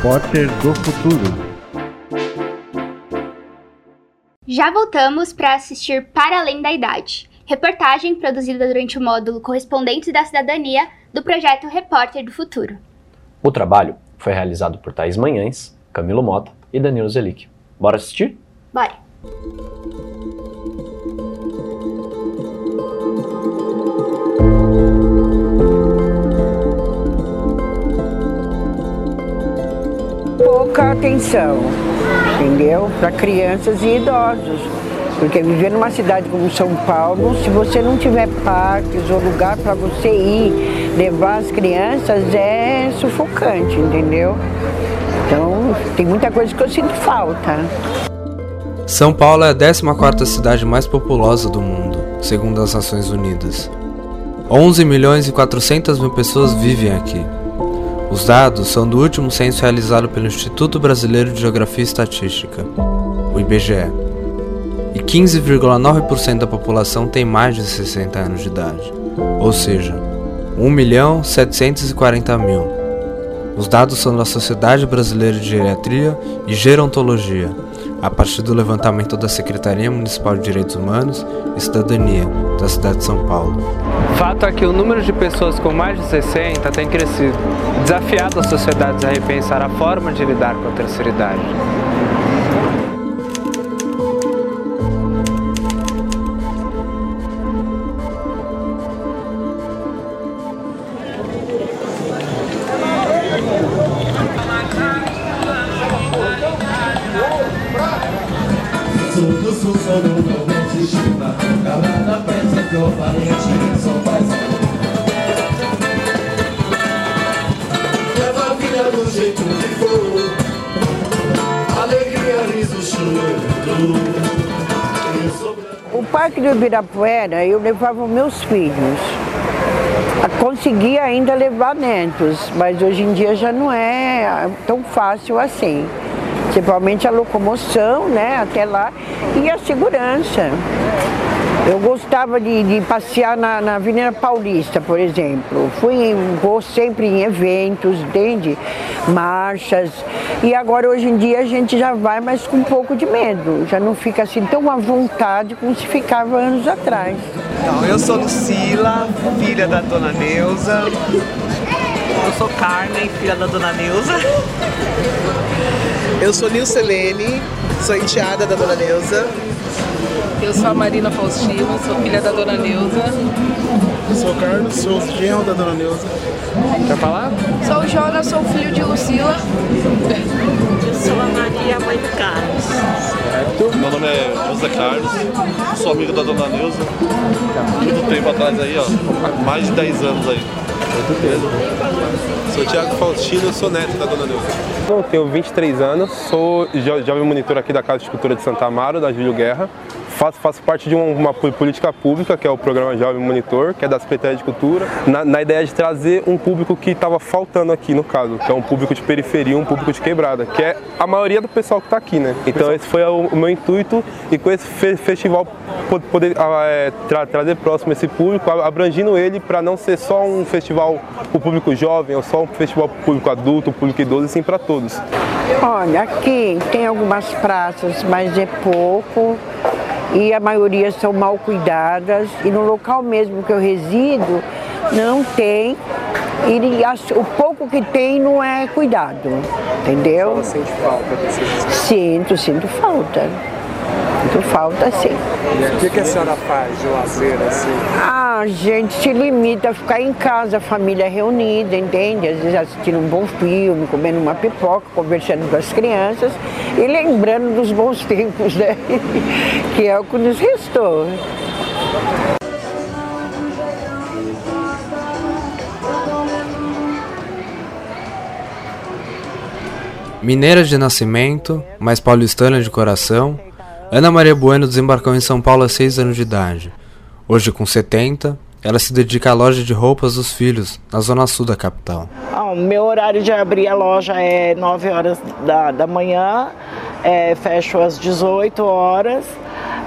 Repórter do Futuro. Já voltamos para assistir Para Além da Idade, reportagem produzida durante o módulo Correspondentes da Cidadania do projeto Repórter do Futuro. O trabalho foi realizado por Thaís Manhães, Camilo Mota e Danilo Zelic. Bora assistir? Bora! Atenção, entendeu? Para crianças e idosos. Porque viver numa cidade como São Paulo, se você não tiver parques ou lugar para você ir levar as crianças, é sufocante, entendeu? Então, tem muita coisa que eu sinto falta. São Paulo é a 14ª cidade mais populosa do mundo, segundo as Nações Unidas. 11 milhões e 400 mil pessoas vivem aqui. Os dados são do último censo realizado pelo Instituto Brasileiro de Geografia e Estatística, o IBGE e 15,9% da população tem mais de 60 anos de idade, ou seja, 1 milhão 740 mil. Os dados são da Sociedade Brasileira de Geriatria e Gerontologia, a partir do levantamento da Secretaria Municipal de Direitos Humanos e Cidadania da cidade de São Paulo. Fato é que o número de pessoas com mais de 60 tem crescido, desafiado as sociedades a repensar a forma de lidar com a terceira idade. Parque do Ibirapuera, eu levava meus filhos. Conseguia ainda levar netos, mas hoje em dia já não é tão fácil assim. Principalmente a locomoção, né, até lá, e a segurança. Eu gostava de, de passear na, na, Avenida Paulista, por exemplo. Fui, vou sempre em eventos, entende? Marchas. E agora, hoje em dia, a gente já vai, mas com um pouco de medo. Já não fica assim tão à vontade como se ficava anos atrás. Então, eu sou Lucila, filha da dona Neuza. Eu sou Carmen, filha da dona Neuza. Eu sou Nilcelene, sou enteada da dona Neuza. Eu sou a Marina Faustino, sou filha da dona Neuza. Eu sou o Carlos, sou genro da dona Neuza. Quer falar? Sou o Jonas, sou filho de Lucila. Eu sou a Maria, mãe do Carlos. Certo. Meu nome é José Carlos, sou amigo da dona Neuza. Muito tempo atrás aí, ó. Mais de 10 anos aí. Muito tempo. Sou Thiago Faustino, sou neto da dona Neuza. Eu tenho 23 anos, sou jovem monitor aqui da Casa de Cultura de Santa Amaro, da Júlio Guerra. Faço, faço parte de uma, uma, política pública, que é o programa Jovem Monitor, que é da Secretaria de Cultura, na, na ideia de trazer um público que estava faltando aqui, no caso, que é um público de periferia, um público de quebrada, que é a maioria do pessoal que está aqui, né? Então esse foi o, o, meu intuito e com esse fe festival poder é, tra trazer próximo esse público, abrangindo ele para não ser só um festival para o público jovem, ou só um festival para o público adulto, público idoso, e sim para todos. Olha, aqui tem algumas praças, mas é pouco e a maioria são mal cuidadas e no local mesmo que eu resido não tem e o pouco que tem não é cuidado, entendeu? Você sente falta desse Sinto, sinto falta. Sinto falta sim. E o que, que a senhora faz de lazer assim? Ah, a gente se limita a ficar em casa, a família reunida, entende? Às vezes assistindo um bom filme, comendo uma pipoca, conversando com as crianças e lembrando dos bons tempos, né? que é o que nos restou. Mineira de nascimento, mas paulistana de coração, Ana Maria Bueno desembarcou em São Paulo a 6 anos de idade. Hoje, com 70, ela se dedica à loja de roupas dos filhos, na zona sul da capital. O meu horário de abrir a loja é 9 horas da, da manhã, é, fecho às 18 horas,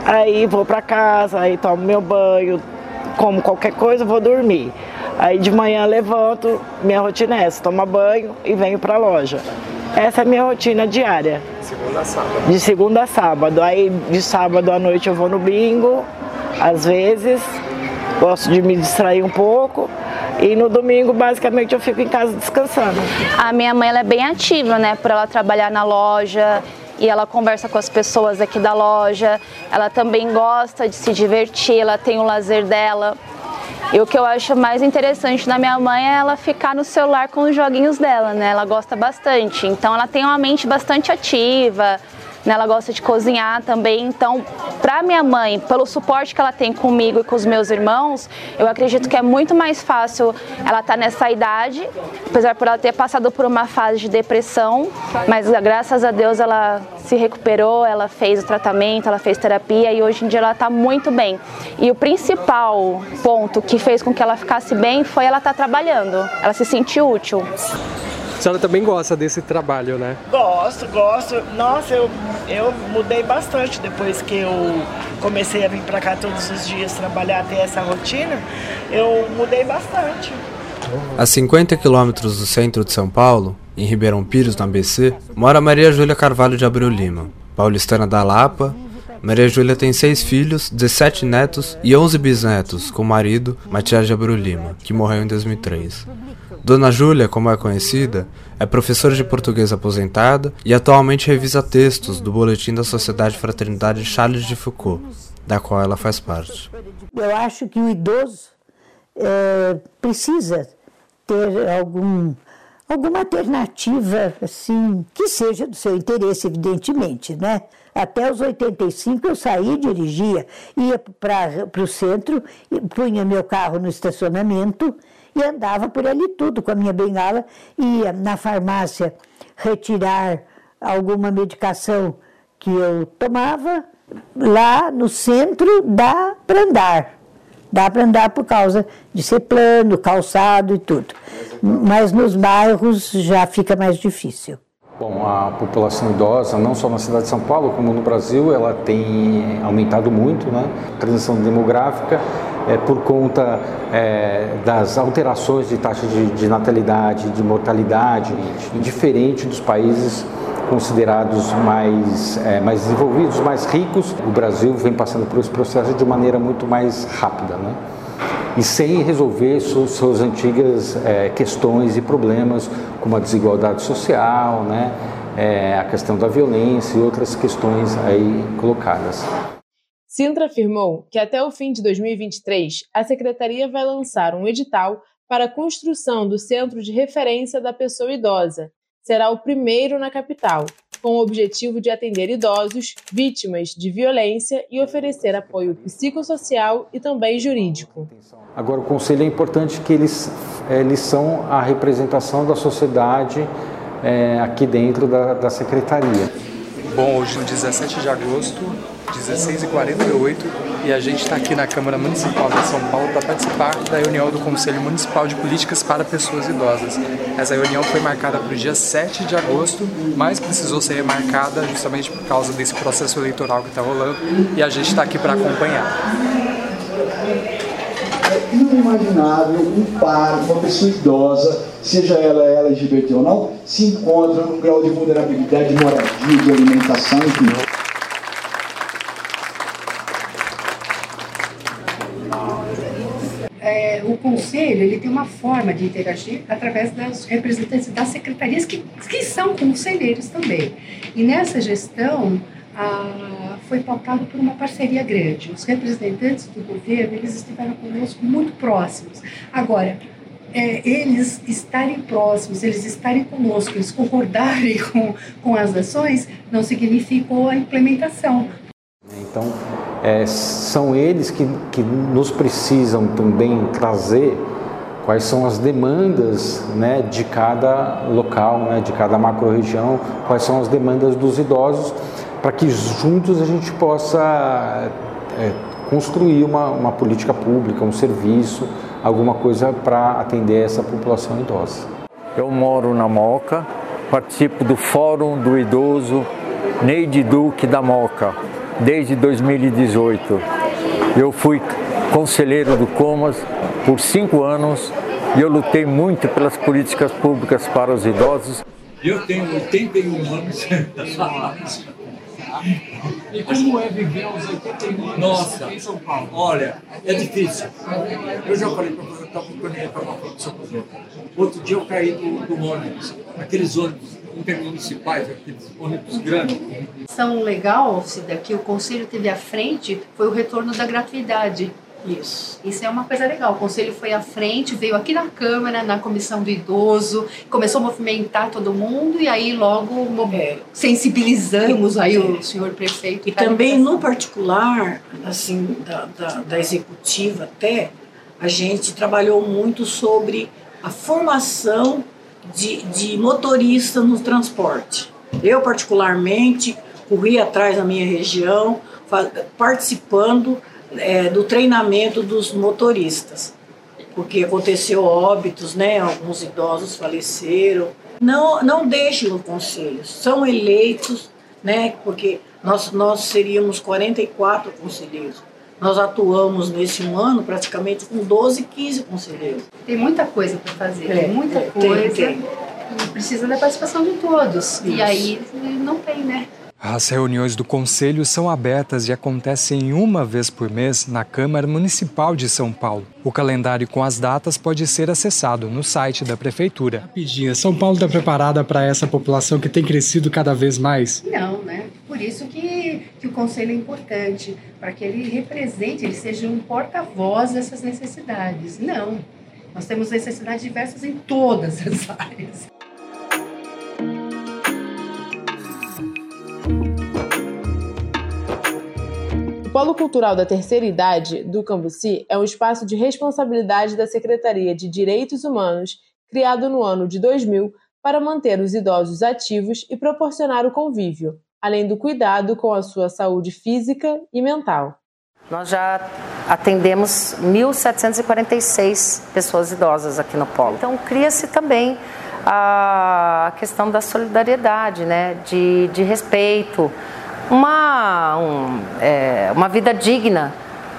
aí vou para casa, aí tomo meu banho, como qualquer coisa, vou dormir. Aí de manhã levanto, minha rotina é essa, tomo banho e venho para a loja. Essa é a minha rotina diária. Segunda a sábado. De segunda a sábado. Aí de sábado à noite eu vou no bingo, às vezes. Gosto de me distrair um pouco. E no domingo, basicamente, eu fico em casa descansando. A minha mãe é bem ativa, né? Por ela trabalhar na loja e ela conversa com as pessoas aqui da loja. Ela também gosta de se divertir, ela tem o lazer dela. E o que eu acho mais interessante na minha mãe é ela ficar no celular com os joguinhos dela, né? Ela gosta bastante. Então ela tem uma mente bastante ativa, né? ela gosta de cozinhar também. Então, para minha mãe, pelo suporte que ela tem comigo e com os meus irmãos, eu acredito que é muito mais fácil ela estar tá nessa idade, apesar por ela ter passado por uma fase de depressão, mas graças a Deus ela se recuperou, ela fez o tratamento, ela fez terapia e hoje em dia ela está muito bem. E o principal ponto que fez com que ela ficasse bem foi ela estar tá trabalhando, ela se sentiu útil. A senhora também gosta desse trabalho, né? Gosto, gosto. Nossa, eu, eu mudei bastante depois que eu comecei a vir para cá todos os dias trabalhar, ter essa rotina. Eu mudei bastante. A 50 quilômetros do centro de São Paulo, em Ribeirão Pires, no ABC, mora Maria Júlia Carvalho de Abreu Lima, paulistana da Lapa. Maria Júlia tem seis filhos, 17 netos e 11 bisnetos, com o marido, Matias de Abreu Lima, que morreu em 2003. Dona Júlia, como é conhecida, é professora de português aposentada e atualmente revisa textos do Boletim da Sociedade Fraternidade Charles de Foucault, da qual ela faz parte. Eu acho que o idoso é, precisa ter algum, alguma alternativa, assim, que seja do seu interesse, evidentemente, né? Até os 85 eu saí, dirigia, ia para o centro, punha meu carro no estacionamento e andava por ali tudo com a minha bengala, ia na farmácia retirar alguma medicação que eu tomava, lá no centro dá para andar. Dá para andar por causa de ser plano, calçado e tudo. Mas nos bairros já fica mais difícil. Bom, a população idosa, não só na cidade de São Paulo, como no Brasil, ela tem aumentado muito, né? Transição demográfica é, por conta é, das alterações de taxa de, de natalidade, de mortalidade, diferente dos países considerados mais, é, mais desenvolvidos, mais ricos. O Brasil vem passando por esse processo de maneira muito mais rápida, né? e sem resolver suas, antigas é, questões e problemas, como a desigualdade social, né? É, a questão da violência e outras questões aí colocadas. Sintra afirmou que até o fim de 2023, a secretaria vai lançar um edital para a construção do Centro de Referência da Pessoa Idosa. Será o primeiro na capital, com o objetivo de atender idosos vítimas de violência e oferecer apoio psicossocial e também jurídico. Agora, o Conselho é importante que eles, eles são a representação da sociedade é, aqui dentro da, da Secretaria. Bom, hoje no 17 de agosto, 16h48, e a gente está aqui na Câmara Municipal de São Paulo para participar da reunião do Conselho Municipal de Políticas para Pessoas Idosas. Essa reunião foi marcada para o dia 7 de agosto, mas precisou ser remarcada justamente por causa desse processo eleitoral que está rolando, e a gente está aqui para acompanhar inimaginável um par, uma pessoa idosa, seja ela LGBT ou não, se encontra num grau de vulnerabilidade de moradia, de alimentação, enfim. É, o conselho ele tem uma forma de interagir através dos representantes das secretarias que, que são conselheiros também. E nessa gestão, a, foi pautado por uma parceria grande. Os representantes do governo eles estiveram conosco muito próximos. Agora, é, eles estarem próximos, eles estarem conosco, eles concordarem com, com as ações, não significou a implementação. Então, é, são eles que, que nos precisam também trazer quais são as demandas né, de cada local, né, de cada macro-região, quais são as demandas dos idosos para que juntos a gente possa é, construir uma, uma política pública, um serviço, alguma coisa para atender essa população idosa. Eu moro na Moca, participo do Fórum do Idoso Neide Duque da Moca desde 2018. Eu fui conselheiro do Comas por cinco anos e eu lutei muito pelas políticas públicas para os idosos Eu tenho 81 anos. E como é viver aos 81 anos Nossa, em São Paulo? olha, é difícil. Eu já falei para você, estava procurando uma produção para outra. Outro dia eu caí do, do ônibus, aqueles ônibus intermunicipais, aqueles ônibus grandes. ação legal, Cida, que o Conselho teve à frente foi o retorno da gratuidade. Isso. Isso é uma coisa legal. O Conselho foi à frente, veio aqui na Câmara, na Comissão do Idoso, começou a movimentar todo mundo e aí logo sensibilizamos aí o senhor prefeito. E também no particular, assim, da, da, da executiva até, a gente trabalhou muito sobre a formação de, de motorista no transporte. Eu, particularmente, corri atrás da minha região, participando é, do treinamento dos motoristas, porque aconteceu óbitos, né? Alguns idosos faleceram. Não, não deixem o conselho, são eleitos, né? Porque nós, nós seríamos 44 conselheiros. Nós atuamos nesse um ano praticamente com 12, 15 conselheiros. Tem muita coisa para fazer, É, tem muita é, tem, coisa. tem. E precisa da participação de todos. E Isso. aí não tem, né? As reuniões do Conselho são abertas e acontecem uma vez por mês na Câmara Municipal de São Paulo. O calendário com as datas pode ser acessado no site da Prefeitura. Rapidinho, São Paulo está preparada para essa população que tem crescido cada vez mais? Não, né? Por isso que, que o conselho é importante, para que ele represente, ele seja um porta-voz dessas necessidades. Não. Nós temos necessidades diversas em todas as áreas. Polo Cultural da Terceira Idade, do Cambuci, é um espaço de responsabilidade da Secretaria de Direitos Humanos, criado no ano de 2000 para manter os idosos ativos e proporcionar o convívio, além do cuidado com a sua saúde física e mental. Nós já atendemos 1.746 pessoas idosas aqui no Polo. Então, cria-se também a questão da solidariedade, né? de, de respeito, uma, um, é, uma vida digna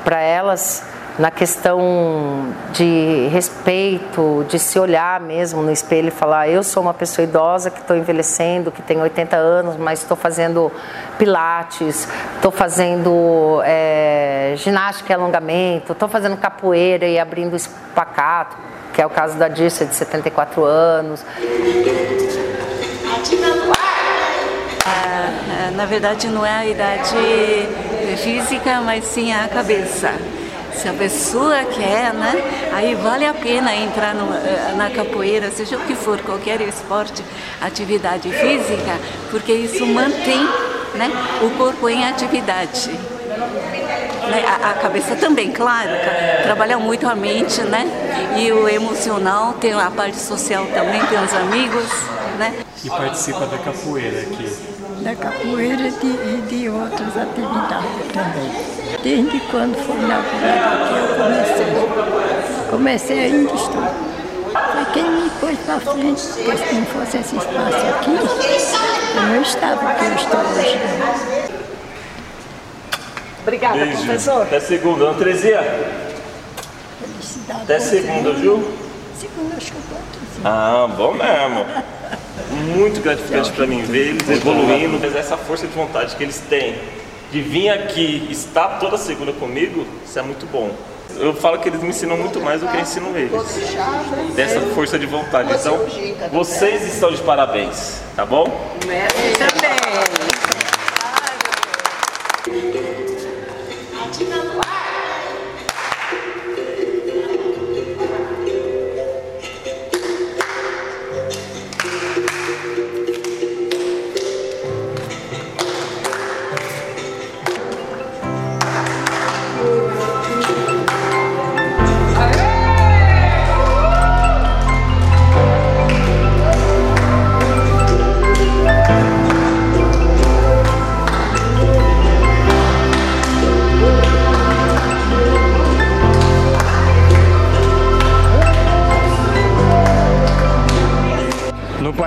para elas na questão de respeito, de se olhar mesmo no espelho e falar: eu sou uma pessoa idosa que estou envelhecendo, que tenho 80 anos, mas estou fazendo pilates, estou fazendo é, ginástica e alongamento, estou fazendo capoeira e abrindo espacato, que é o caso da Dirce, de 74 anos. Ah, na verdade, não é a idade física, mas sim a cabeça. Se a pessoa quer, né, aí vale a pena entrar no, na capoeira, seja o que for, qualquer esporte, atividade física, porque isso mantém né, o corpo em atividade. Né, a, a, cabeça também, claro, trabalha muito a mente, né? E o emocional, tem a parte social também, tem os amigos, né? E participa da capoeira aqui. Da capoeira e de, de outras atividades também. Desde quando foi inaugurado aqui eu comecei. Comecei ainda estou. Foi quem me pôs para frente, porque se não fosse esse espaço aqui, eu não estava aqui eu estou hoje. Obrigada, Beijo. professor. Até segunda, Ana Terezinha. Felicidade. Até segunda, viu? Segunda acho que eu posso. Ah, bom mesmo. Muito gratificante para mim ver eles evoluindo, mas essa força de vontade que eles têm de vir aqui estar toda segunda comigo, isso é muito bom. Eu falo que eles me ensinam muito mais do que eu ensino eles. Dessa força de vontade. Então, vocês estão de parabéns, tá bom? Também.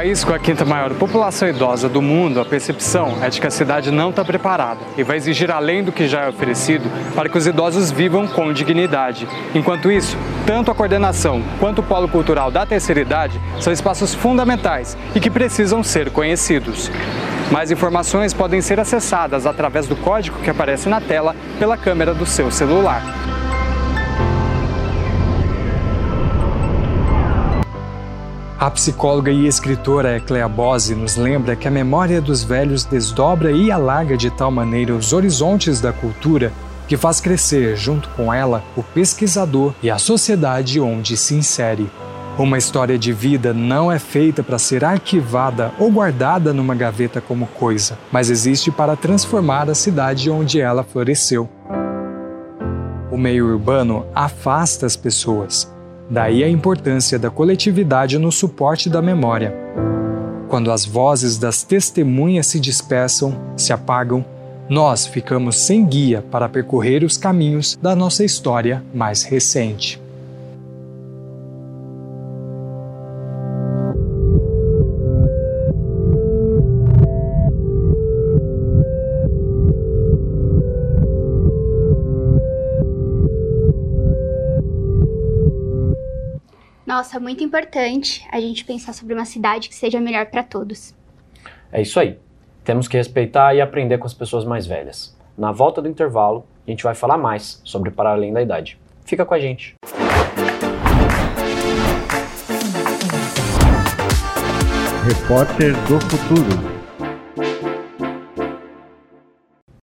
País com a quinta maior população idosa do mundo, a percepção é de que a cidade não está preparada e vai exigir além do que já é oferecido para que os idosos vivam com dignidade. Enquanto isso, tanto a coordenação quanto o polo cultural da terceira idade são espaços fundamentais e que precisam ser conhecidos. Mais informações podem ser acessadas através do código que aparece na tela pela câmera do seu celular. A psicóloga e escritora Eclea Bose nos lembra que a memória dos velhos desdobra e alarga de tal maneira os horizontes da cultura que faz crescer, junto com ela, o pesquisador e a sociedade onde se insere. Uma história de vida não é feita para ser arquivada ou guardada numa gaveta como coisa, mas existe para transformar a cidade onde ela floresceu. O meio urbano afasta as pessoas, Daí a importância da coletividade no suporte da memória. Quando as vozes das testemunhas se dispersam, se apagam, nós ficamos sem guia para percorrer os caminhos da nossa história mais recente. Nossa, muito importante a gente pensar sobre uma cidade que seja melhor para todos. É isso aí. Temos que respeitar e aprender com as pessoas mais velhas. Na volta do intervalo, a gente vai falar mais sobre Para Além da Idade. Fica com a gente. Repórter do Futuro.